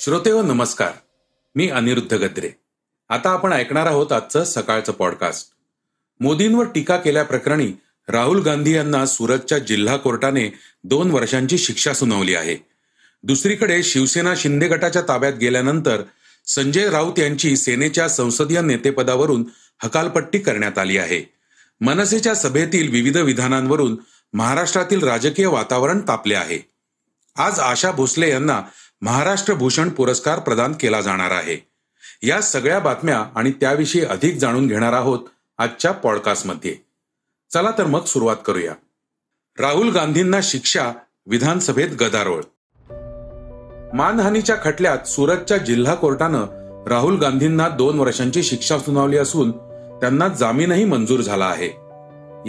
श्रोते हो नमस्कार. मी अनिरुद्ध गद्रे. आता आपण ऐकणार आहोत आजचं सकाळचं पॉडकास्ट मोदींवर टीका केल्याप्रकरणी राहुल गांधी यांना सुरतच्या जिल्हा कोर्टाने दोन वर्षांची शिक्षा सुनावली आहे. दुसरीकडे शिवसेना शिंदे गटाच्या ताब्यात गेल्यानंतर संजय राऊत यांची सेनेच्या संसदीय नेतेपदावरून हकालपट्टी करण्यात आली आहे. मनसेच्या सभेतील विविध विधानांवरून महाराष्ट्रातील राजकीय वातावरण तापले आहे. आज आशा भोसले यांना महाराष्ट्र भूषण पुरस्कार प्रदान केला जाणार आहे. या सगळ्या बातम्या आणि त्याविषयी अधिक जाणून घेणार आहोत आजच्या पॉडकास्टमध्ये. चला तर मग सुरुवात करूया. राहुल गांधींना शिक्षा विधानसभेत गदारोळ. मानहानीच्या खटल्यात सुरतच्या जिल्हा कोर्टानं राहुल गांधींना दोन वर्षांची शिक्षा सुनावली असून त्यांना जामीनही मंजूर झाला आहे.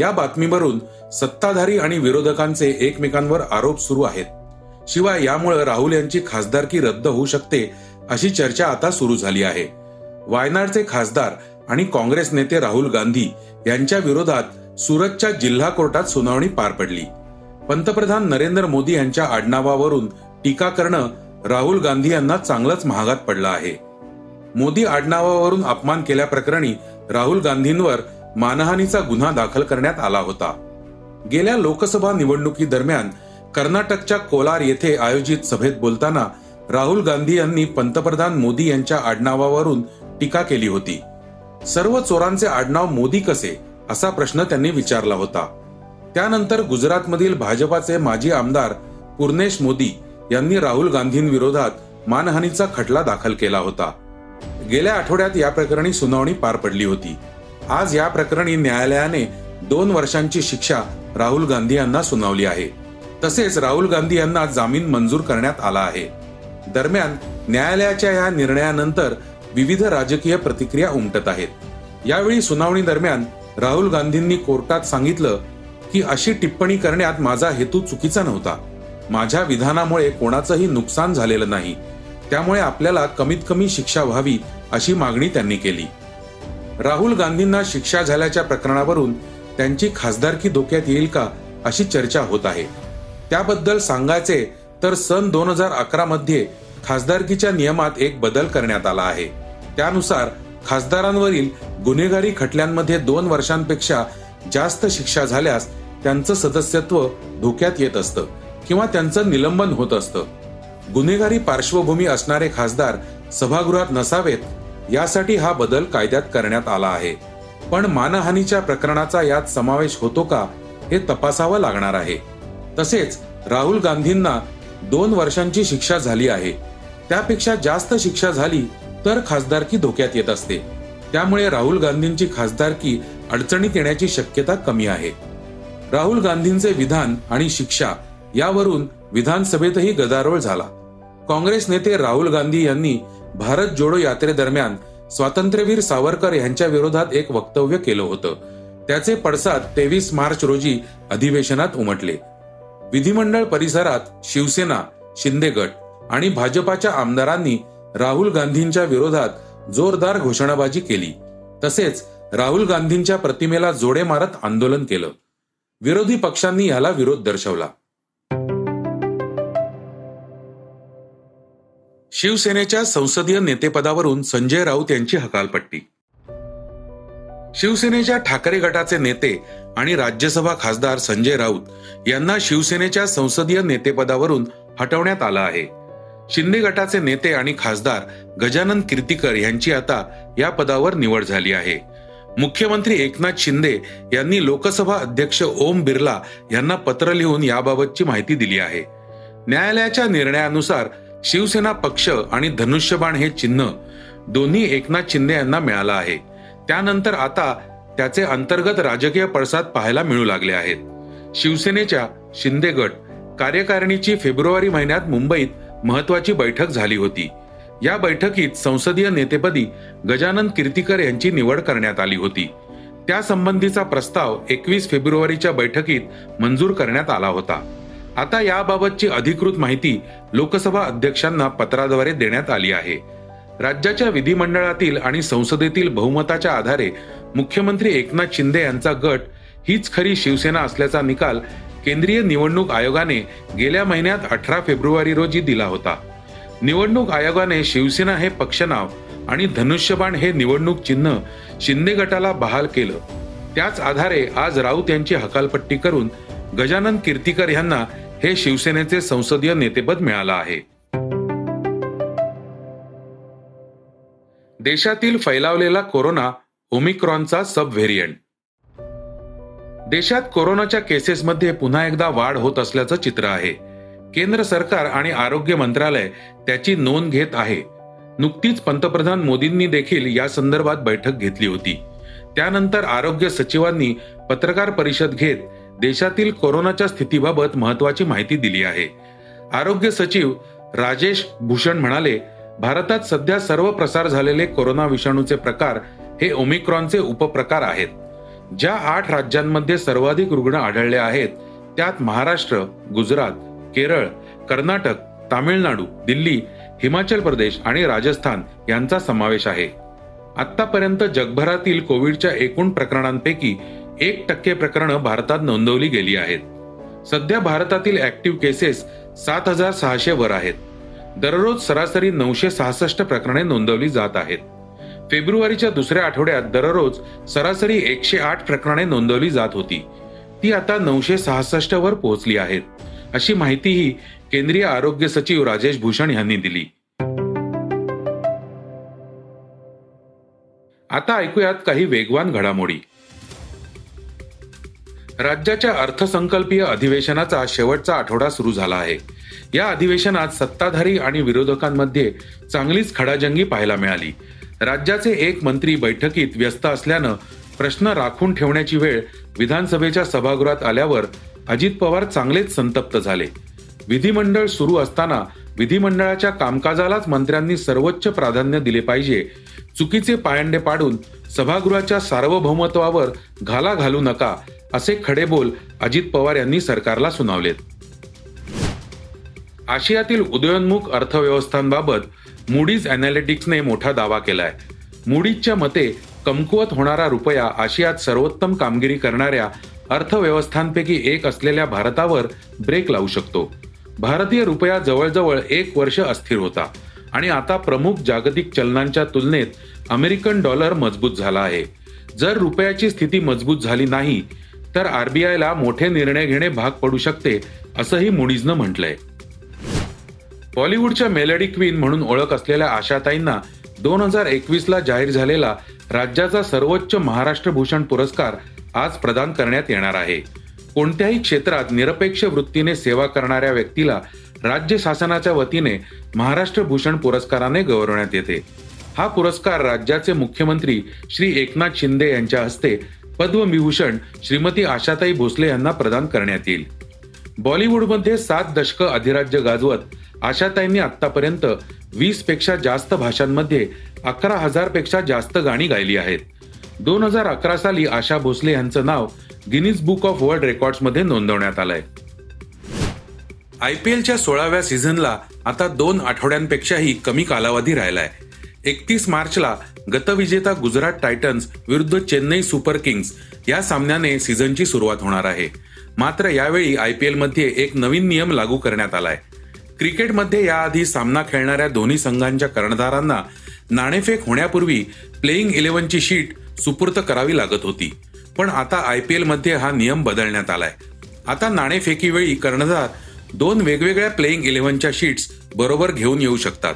या बातमीवरून सत्ताधारी आणि विरोधकांचे एकमेकांवर आरोप सुरू आहेत. शिवाय यामुळे राहुल यांची खासदारकी रद्द होऊ शकते अशी चर्चा आता सुरू झाली आहे. वायनाडचे खासदार आणि काँग्रेस नेते राहुल गांधी यांच्या विरोधात सुरतच्या जिल्हा कोर्टात सुनावणी पार पडली. पंतप्रधान नरेंद्र मोदी यांच्या आडनावावरून टीका करणं राहुल गांधी यांना चांगलंच महागात पडलं आहे. मोदी आडनावावरून अपमान केल्याप्रकरणी राहुल गांधींवर मानहानीचा गुन्हा दाखल करण्यात आला होता. गेल्या लोकसभा निवडणुकी दरम्यान कर्नाटकच्या कोलार येथे आयोजित सभेत बोलताना राहुल गांधी यांनी पंतप्रधान मोदी यांच्या आडनावावरून टीका केली होती. सर्व चोरांचे आडनाव मोदी कसे? असा प्रश्न त्यांनी विचारला होता. त्यानंतर गुजरातमधील भाजपाचे माजी आमदार पूर्णेश मोदी यांनी राहुल गांधींविरोधात मानहानीचा खटला दाखल केला होता. गेल्या आठवड्यात या प्रकरणी सुनावणी पार पडली होती. आज या प्रकरणी न्यायालयाने दोन वर्षांची शिक्षा राहुल गांधी यांना सुनावली आहे. तसेच राहुल गांधी यांना जामीन मंजूर करण्यात आला आहे. दरम्यान न्यायालयाच्या या निर्णयानंतर विविध राजकीय प्रतिक्रिया उमटत आहेत. यावेळी सुनावणी दरम्यान राहुल गांधींनी कोर्टात सांगितलं की अशी टिप्पणी करण्यात माझा हेतू चुकीचा नव्हता. माझ्या विधानामुळे कोणाचंही नुकसान झालेलं नाही. त्यामुळे आपल्याला कमीत कमी शिक्षा व्हावी अशी मागणी त्यांनी केली. राहुल गांधींना शिक्षा झाल्याच्या प्रकरणावरून त्यांची खासदारकी धोक्यात येईल का अशी चर्चा होत आहे. त्याबद्दल सांगायचे तर सन दोन हजार अकरा मध्ये खासदारकीच्या नियमात एक बदल करण्यात आला आहे. त्यानुसार खासदारांवरील गुन्हेगारी खटल्यांमध्ये दोन वर्षांपेक्षा जास्त शिक्षा झाल्यास त्यांचं सदस्यत्व धोक्यात येत असतं किंवा त्यांचं निलंबन होत असतं. गुन्हेगारी पार्श्वभूमी असणारे खासदार सभागृहात नसावेत यासाठी हा बदल कायद्यात करण्यात आला आहे. पण मानहानीच्या प्रकरणाचा यात समावेश होतो का हे तपासावं लागणार आहे. तसेच राहुल गांधींना दोन वर्षांची शिक्षा झाली आहे. त्यापेक्षा जास्त शिक्षा झाली तर खासदारकी धोक्यात येत असते. त्यामुळे राहुल गांधींची खासदारकी अडचणीत येण्याची शक्यता कमी आहे. राहुल गांधींचे विधान आणि शिक्षा यावरून विधानसभेतही गदारोळ झाला. काँग्रेस नेते राहुल गांधी यांनी भारत जोडो यात्रेदरम्यान स्वातंत्र्यवीर सावरकर यांच्या विरोधात एक वक्तव्य केलं होतं. त्याचे पडसाद तेवीस मार्च रोजी अधिवेशनात उमटले. विधिमंडळ परिसरात शिवसेना शिंदे गट आणि भाजपाच्या आमदारांनी राहुल गांधींच्या विरोधात जोरदार घोषणाबाजी केली. तसेच राहुल गांधींच्या प्रतिमेला जोडे मारत आंदोलन केलं. विरोधी पक्षांनी याला विरोध दर्शवला. शिवसेनेच्या संसदीय नेतेपदावरून संजय राऊत यांची हकालपट्टी. शिवसेनेच्या ठाकरे गटाचे नेते आणि राज्यसभा खासदार संजय राऊत यांना शिवसेनेच्या संसदीय नेतेपदावरून हटवण्यात आलं आहे. शिंदे गटाचे नेते आणि खासदार गजानन कीर्तीकर यांची आता या पदावर निवड झाली आहे. मुख्यमंत्री एकनाथ शिंदे यांनी लोकसभा अध्यक्ष ओम बिर्ला यांना पत्र लिहून याबाबतची माहिती दिली आहे. न्यायालयाच्या निर्णयानुसार शिवसेना पक्ष आणि धनुष्यबाण हे चिन्ह दोन्ही एकनाथ शिंदे यांना मिळालं आहे. त्यानंतर आता त्याचे अंतर्गत राजकीय पडसाद पाहायला मिळू लागले आहेत. शिवसेनेच्या शिंदे गट कार्यकारिणीची फेब्रुवारी महिन्यात मुंबईत महत्वाची बैठक झाली होती. या बैठकीत संसदीय नेतेपदी गजानन कीर्तीकर यांची निवड करण्यात आली होती. त्यासंबंधीचा प्रस्ताव एकवीस फेब्रुवारीच्या बैठकीत मंजूर करण्यात आला होता. आता याबाबतची अधिकृत माहिती लोकसभा अध्यक्षांना पत्राद्वारे देण्यात आली आहे. राज्याच्या विधिमंडळातील आणि संसदेतील बहुमताच्या आधारे मुख्यमंत्री एकनाथ शिंदे यांचा गट हीच खरी शिवसेना असल्याचा निकाल केंद्रीय निवडणूक आयोगाने गेल्या महिन्यात अठरा फेब्रुवारी रोजी दिला होता. निवडणूक आयोगाने शिवसेना हे पक्षनाव आणि धनुष्यबाण हे निवडणूक चिन्ह शिंदे गटाला बहाल केलं. त्याच आधारे आज राऊत यांची हकालपट्टी करून गजानन कीर्तीकर यांना हे शिवसेनेचे संसदीय नेतेपद मिळालं आहे. देशातील फैलावलेला कोरोना ओमिक्रॉनचा सब व्हेरियंट देशात कोरोनाच्या केसेसमध्ये पुन्हा एकदा वाढ होत असल्याचं चित्र आहे. केंद्र सरकार आणि आरोग्य मंत्रालय त्याची नोंद घेत आहे. नुकतीच पंतप्रधान मोदींनी देखील या संदर्भात बैठक घेतली होती. त्यानंतर आरोग्य सचिवांनी पत्रकार परिषद घेत देशातील कोरोनाच्या स्थितीबाबत महत्वाची माहिती दिली आहे. आरोग्य सचिव राजेश भूषण म्हणाले भारतात सध्या सर्व प्रसार झालेले कोरोना विषाणूचे प्रकार हे ओमिक्रॉनचे उपप्रकार आहेत. ज्या आठ राज्यांमध्ये सर्वाधिक रुग्ण आढळले आहेत त्यात महाराष्ट्र गुजरात केरळ कर्नाटक तामिळनाडू दिल्ली हिमाचल प्रदेश आणि राजस्थान यांचा समावेश आहे. आतापर्यंत जगभरातील कोविडच्या एकूण प्रकरणांपैकी एक टक्के प्रकरणं भारतात नोंदवली गेली आहेत. सध्या भारतातील ऍक्टिव्ह केसेस सात हजार सहाशे वर आहेत. दररोज सरासरी नऊशे सहासष्ट प्रकरणे नोंदवली जात आहेत. फेब्रुवारीच्या दुसऱ्या आठवड्यात दररोज सरासरी एकशे आठ प्रकरणे नोंदवली जात होती. ती आता नऊशे सहासष्ट वर पोहोचली आहेत. अशी माहितीही केंद्रीय आरोग्य सचिव राजेश भूषण यांनी दिली. आता ऐकूयात काही वेगवान घडामोडी. राज्याच्या अर्थसंकल्पीय अधिवेशनाचा शेवटचा आठवडा सुरू झाला आहे. या अधिवेशनात सत्ताधारी आणि विरोधकांमध्ये चांगलीच खडाजंगी पाहायला मिळाली. राज्याचे एक मंत्री बैठकीत व्यस्त असल्यानं प्रश्न राखून ठेवण्याची वेळ विधानसभेच्या सभागृहात आल्यावर अजित पवार चांगलेच संतप्त झाले. विधिमंडळ सुरू असताना विधिमंडळाच्या कामकाजालाच मंत्र्यांनी सर्वोच्च प्राधान्य दिले पाहिजे. चुकीचे पायंडे पाडून सभागृहाच्या सार्वभौमत्वावर घाला घालू नका असे खडे बोल अजित पवार यांनी सरकारला सुनावलेत. आशियातील उदयोन्मुख अर्थव्यवस्थांबाबत मुडीज अनालिटिक्सने मोठा दावा केलाय. मुडीजच्या मते कमकुवत होणारा रुपया आशियात सर्वोत्तम कामगिरी करणाऱ्या अर्थव्यवस्थांपैकी एक असलेल्या भारतावर ब्रेक लावू शकतो. भारतीय रुपया जवळजवळ एक वर्ष अस्थिर होता आणि आता प्रमुख जागतिक चलनांच्या तुलनेत अमेरिकन डॉलर मजबूत झाला आहे. जर रुपयाची स्थिती मजबूत झाली नाही तर आरबीआयला मोठे निर्णय घेणे भाग पडू शकते असंही मुडीजनं म्हटलंय. बॉलिवूडच्या मेलडी क्वीन म्हणून ओळख असलेल्या आशाताईंना दोन हजार एकवीस ला जाहीर झालेला राज्याचा सर्वोच्च महाराष्ट्र भूषण पुरस्कार आज प्रदान करण्यात येणार आहे. कोणत्याही क्षेत्रात निरपेक्ष वृत्तीने सेवा करणाऱ्या व्यक्तीला राज्य शासनाच्या वतीने महाराष्ट्र भूषण पुरस्काराने गौरवण्यात येते. हा पुरस्कार राज्याचे मुख्यमंत्री श्री एकनाथ शिंदे यांच्या हस्ते पद्मविभूषण श्रीमती आशाताई भोसले यांना प्रदान करण्यात येईल. बॉलिवूडमध्ये सात दशकं अधिराज्य गाजवत आशाताईंनी आतापर्यंत वीसपेक्षा जास्त भाषांमध्ये अकरा हजारपेक्षा जास्त गाणी गायली आहेत. दोन हजार अकरा साली आशा भोसले यांचं नाव गिनीज बुक ऑफ वर्ल्ड रेकॉर्डमध्ये नोंदवण्यात आलंय. आय पी एलच्या सोळाव्या सीझनला आता दोन आठवड्यांपेक्षाही कमी कालावधी राहिलाय. एकतीस मार्चला गतविजेता गुजरात टायटन्स विरुद्ध चेन्नई सुपर किंग्स या सामन्याने सीझनची सुरुवात होणार आहे. मात्र यावेळी आय पी एलमध्ये एक नवीन नियम लागू करण्यात आलाय. क्रिकेटमध्ये याआधी सामना खेळणाऱ्या दोन्ही संघांच्या कर्णधारांना नाणेफेक होण्यापूर्वी प्लेईंग इलेव्हनची शीट सुपूर्त करावी लागत होती. पण आता आय पी एलमध्ये हा नियम बदलण्यात आलाय. आता नाणेफेकीवेळी कर्णधार दोन वेगवेगळ्या प्लेईंग इलेव्हनच्या शीट्स बरोबर घेऊन येऊ शकतात.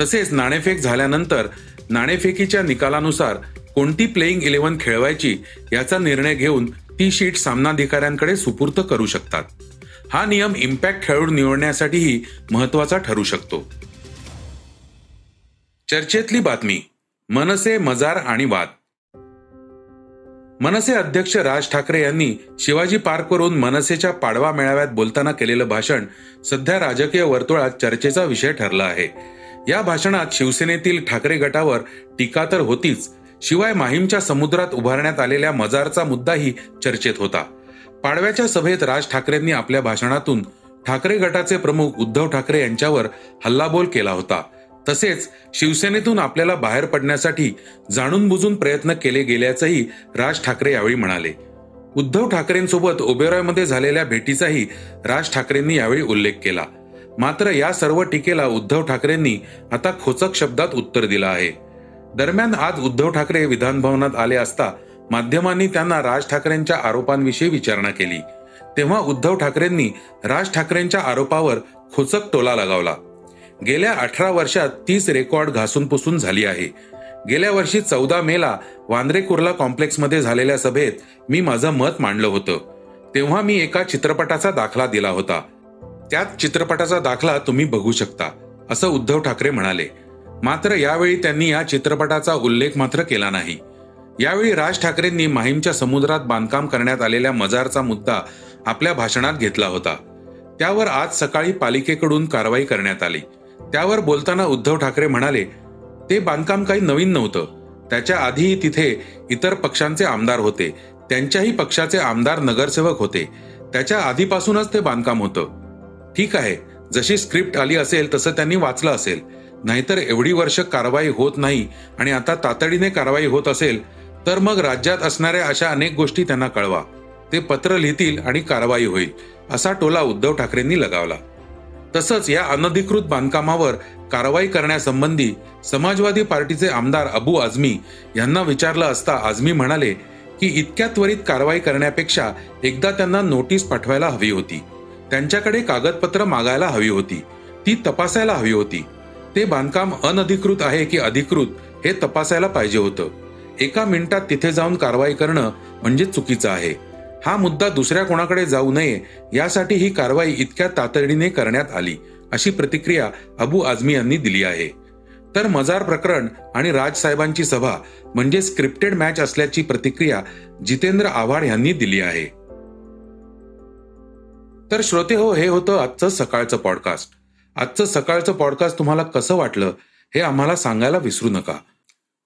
तसेच नाणेफेक झाल्यानंतर नाणेफेकीच्या निकालानुसार कोणती प्लेईंग इलेव्हन खेळवायची याचा निर्णय घेऊन ती शीट सामनाधिकाऱ्यांकडे सुपूर्त करू शकतात. हा नियम इम्पॅक्ट खेळाडू निवडण्यासाठीही महत्त्वाचा ठरू शकतो. चर्चेतली बातमी मनसे मजार आणि वाद. मनसे अध्यक्ष राज ठाकरे यांनी शिवाजी पार्कवरून मनसेच्या पाडवा मेळाव्यात बोलताना केलेलं भाषण सध्या राजकीय वर्तुळात चर्चेचा विषय ठरला आहे. या भाषणात शिवसेनेतील ठाकरे गटावर टीका तर होतीच शिवाय माहीमच्या समुद्रात उभारण्यात आलेल्या मजारचा मुद्दाही चर्चेत होता. पाडव्याच्या सभेत राज ठाकरेंनी आपल्या भाषणातून ठाकरे गटाचे प्रमुख उद्धव ठाकरे यांच्यावर हल्लाबोल केला होता. तसेच शिवसेनेतून आपल्याला बाहेर पडण्यासाठी जाणून बुजून प्रयत्न केले गेल्याचंही राज ठाकरे यावेळी म्हणाले. उद्धव ठाकरेंसोबत ओबेरॉयमध्ये झालेल्या भेटीचाही राज ठाकरेंनी यावेळी उल्लेख केला. मात्र या सर्व टीकेला उद्धव ठाकरेंनी आता खोचक शब्दात उत्तर दिलं आहे. दरम्यान आज उद्धव ठाकरे विधानभवनात आले असता माध्यमांनी त्यांना राज ठाकरेंच्या आरोपांविषयी विचारणा केली. तेव्हा उद्धव ठाकरेंनी राज ठाकरेंच्या आरोपावर खोचक टोला लगावला. गेल्या अठरा वर्षात तीस रेकॉर्ड घासून पुसून झाली आहे. गेल्या वर्षी चौदा मेला वांद्रे कुर्ला कॉम्प्लेक्समध्ये झालेल्या सभेत मी माझं मत मांडलं होतं. तेव्हा मी एका चित्रपटाचा दाखला दिला होता. त्यात चित्रपटाचा दाखला तुम्ही बघू शकता असं उद्धव ठाकरे म्हणाले. मात्र यावेळी त्यांनी या चित्रपटाचा उल्लेख मात्र केला नाही. यावेळी राज ठाकरेंनी माहीमच्या समुद्रात बांधकाम करण्यात आलेल्या मजारचा मुद्दा आपल्या भाषणात घेतला होता. त्यावर आज सकाळी पालिकेकडून कारवाई करण्यात आली. त्यावर बोलताना उद्धव ठाकरे म्हणाले ते बांधकाम काही नवीन नव्हतं. त्याच्या आधीही तिथे इतर पक्षांचे आमदार होते. त्यांच्याही पक्षाचे आमदार नगरसेवक होते. त्याच्या आधीपासूनच ते बांधकाम होतं. ठीक आहे जशी स्क्रिप्ट आली असेल तसं त्यांनी वाचलं असेल. नाहीतर एवढी वर्ष कारवाई होत नाही आणि आता तातडीने कारवाई होत असेल तर मग राज्यात असणाऱ्या अशा अनेक गोष्टी त्यांना कळवा. ते पत्र लिहितील आणि कारवाई होईल असा टोला उद्धव ठाकरेंनी लगावला. तसंच या अनधिकृत बांधकामावर कारवाई करण्यासंबंधी समाजवादी पार्टीचे आमदार अबू आझमी यांना विचारलं असता आझमी म्हणाले की इतक्या त्वरित कारवाई करण्यापेक्षा एकदा त्यांना नोटीस पाठवायला हवी होती. त्यांच्याकडे कागदपत्र मागायला हवी होती. ती तपासायला हवी होती. ते बांधकाम अनधिकृत आहे की अधिकृत हे तपासायला पाहिजे होतं. एका मिनिटात तिथे जाऊन कारवाई करणं म्हणजे चुकीचं आहे. हा मुद्दा दुसऱ्या कोणाकडे जाऊ नये यासाठी ही कारवाई इतक्या तातडीने करण्यात आली अशी प्रतिक्रिया अबू आझमी यांनी दिली आहे. तर मजार प्रकरण आणि राजसाहेबांची सभा म्हणजे स्क्रिप्टेड मॅच असल्याची प्रतिक्रिया जितेंद्र आव्हाड यांनी दिली आहे. तर श्रोते हो हे होतं आजचं सकाळचं पॉडकास्ट आजचं सकाळचं पॉडकास्ट तुम्हाला कसं वाटलं हे आम्हाला सांगायला विसरू नका.